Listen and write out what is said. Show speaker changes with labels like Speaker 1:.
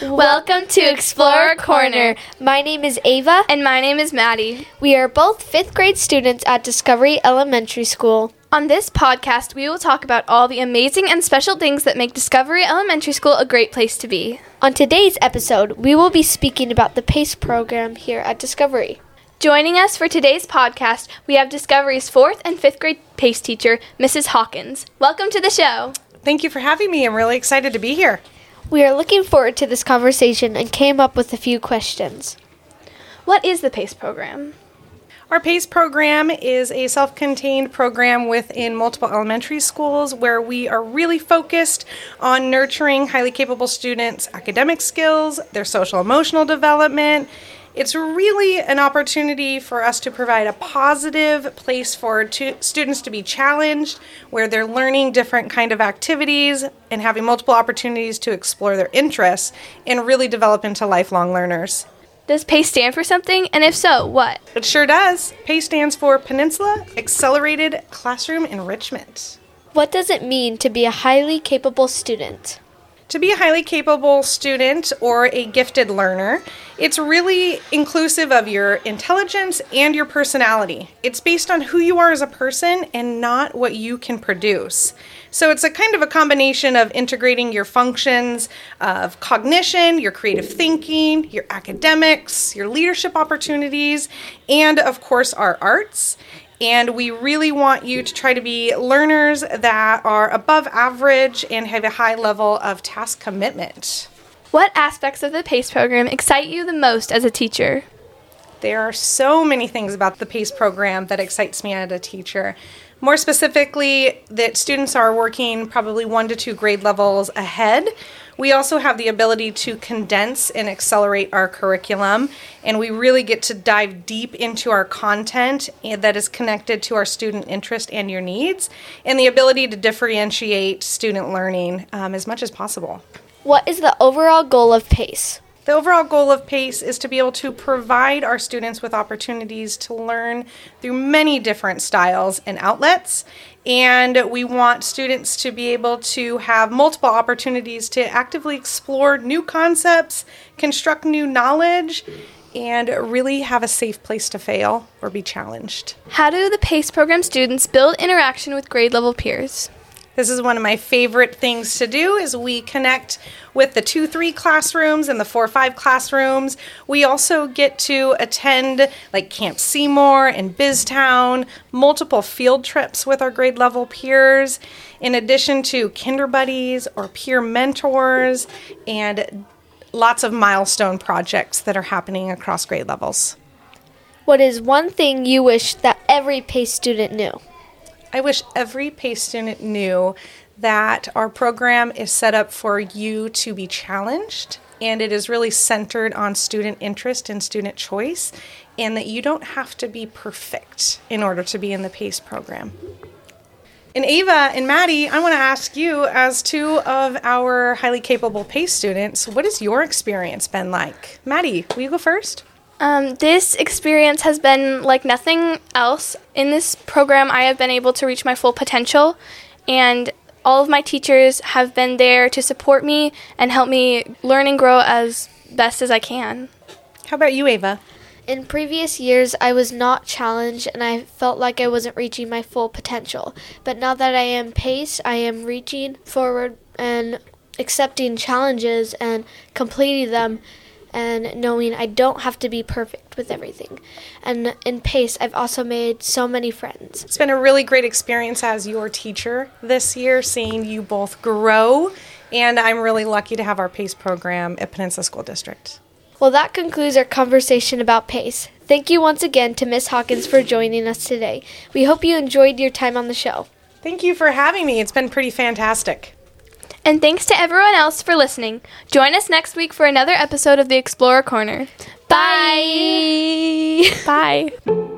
Speaker 1: Welcome to Explorer Corner.
Speaker 2: My name is Ava.
Speaker 1: And my name is Maddy.
Speaker 2: We are both fifth grade students at Discovery Elementary School.
Speaker 1: On this podcast, we will talk about all the amazing and special things that make Discovery Elementary School a great place to be.
Speaker 2: On today's episode, we will be speaking about the PACE program here at Discovery.
Speaker 1: Joining us for today's podcast, we have Discovery's fourth and fifth grade PACE teacher, Mrs. Hawkins. Welcome to the show.
Speaker 3: Thank you for having me. I'm really excited to be here.
Speaker 2: We are looking forward to this conversation and came up with a few questions.
Speaker 1: What is the PACE program?
Speaker 3: Our PACE program is a self contained program within multiple elementary schools where we are really focused on nurturing highly capable students' academic skills, their social emotional development. It's really an opportunity for us to provide a positive place for to students to be challenged, where they're learning different kind of activities and having multiple opportunities to explore their interests and really develop into lifelong learners.
Speaker 1: Does PACE stand for something? And if so, what?
Speaker 3: It sure does. PACE stands for Peninsula Accelerated Classroom Enrichment.
Speaker 2: What does it mean to be a highly capable student?
Speaker 3: To be a highly capable student or a gifted learner, it's really inclusive of your intelligence and your personality. It's based on who you are as a person and not what you can produce. So it's a kind of a combination of integrating your functions of cognition, your creative thinking, your academics, your leadership opportunities, and of course our arts. And we really want you to try to be learners that are above average and have a high level of task commitment.
Speaker 1: What aspects of the PACE program excite you the most as a teacher?
Speaker 3: There are so many things about the PACE program that excites me as a teacher. More specifically, that students are working probably one to two grade levels ahead. We also have the ability to condense and accelerate our curriculum, and we really get to dive deep into our content that is connected to our student interest and your needs, and the ability to differentiate student learning um, as much as possible.
Speaker 2: What is the overall goal of PACE?
Speaker 3: The overall goal of PACE is to be able to provide our students with opportunities to learn through many different styles and outlets. And we want students to be able to have multiple opportunities to actively explore new concepts, construct new knowledge, and really have a safe place to fail or be challenged.
Speaker 1: How do the PACE program students build interaction with grade level peers?
Speaker 3: This is one of my favorite things to do is we connect with the 2-3 classrooms and the 4-5 classrooms. We also get to attend like Camp Seymour and BizTown, multiple field trips with our grade level peers, in addition to kinder buddies or peer mentors and lots of milestone projects that are happening across grade levels.
Speaker 2: What is one thing you wish that every PACE student knew?
Speaker 3: I wish every PACE student knew that our program is set up for you to be challenged and it is really centered on student interest and student choice, and that you don't have to be perfect in order to be in the PACE program. And Ava and Maddy, I want to ask you, as two of our highly capable PACE students, what has your experience been like? Maddy, will you go first?
Speaker 1: Um, this experience has been like nothing else. In this program, I have been able to reach my full potential, and all of my teachers have been there to support me and help me learn and grow as best as I can.
Speaker 3: How about you, Ava?
Speaker 2: In previous years, I was not challenged and I felt like I wasn't reaching my full potential. But now that I am paced, I am reaching forward and accepting challenges and completing them and knowing I don't have to be perfect with everything. And in PACE, I've also made so many friends.
Speaker 3: It's been a really great experience as your teacher this year, seeing you both grow. And I'm really lucky to have our PACE program at Peninsula School District.
Speaker 2: Well, that concludes our conversation about PACE. Thank you once again to Miss Hawkins for joining us today. We hope you enjoyed your time on the show.
Speaker 3: Thank you for having me. It's been pretty fantastic.
Speaker 1: And thanks to everyone else for listening. Join us next week for another episode of the Explorer Corner. Bye.
Speaker 2: Bye.
Speaker 1: Bye.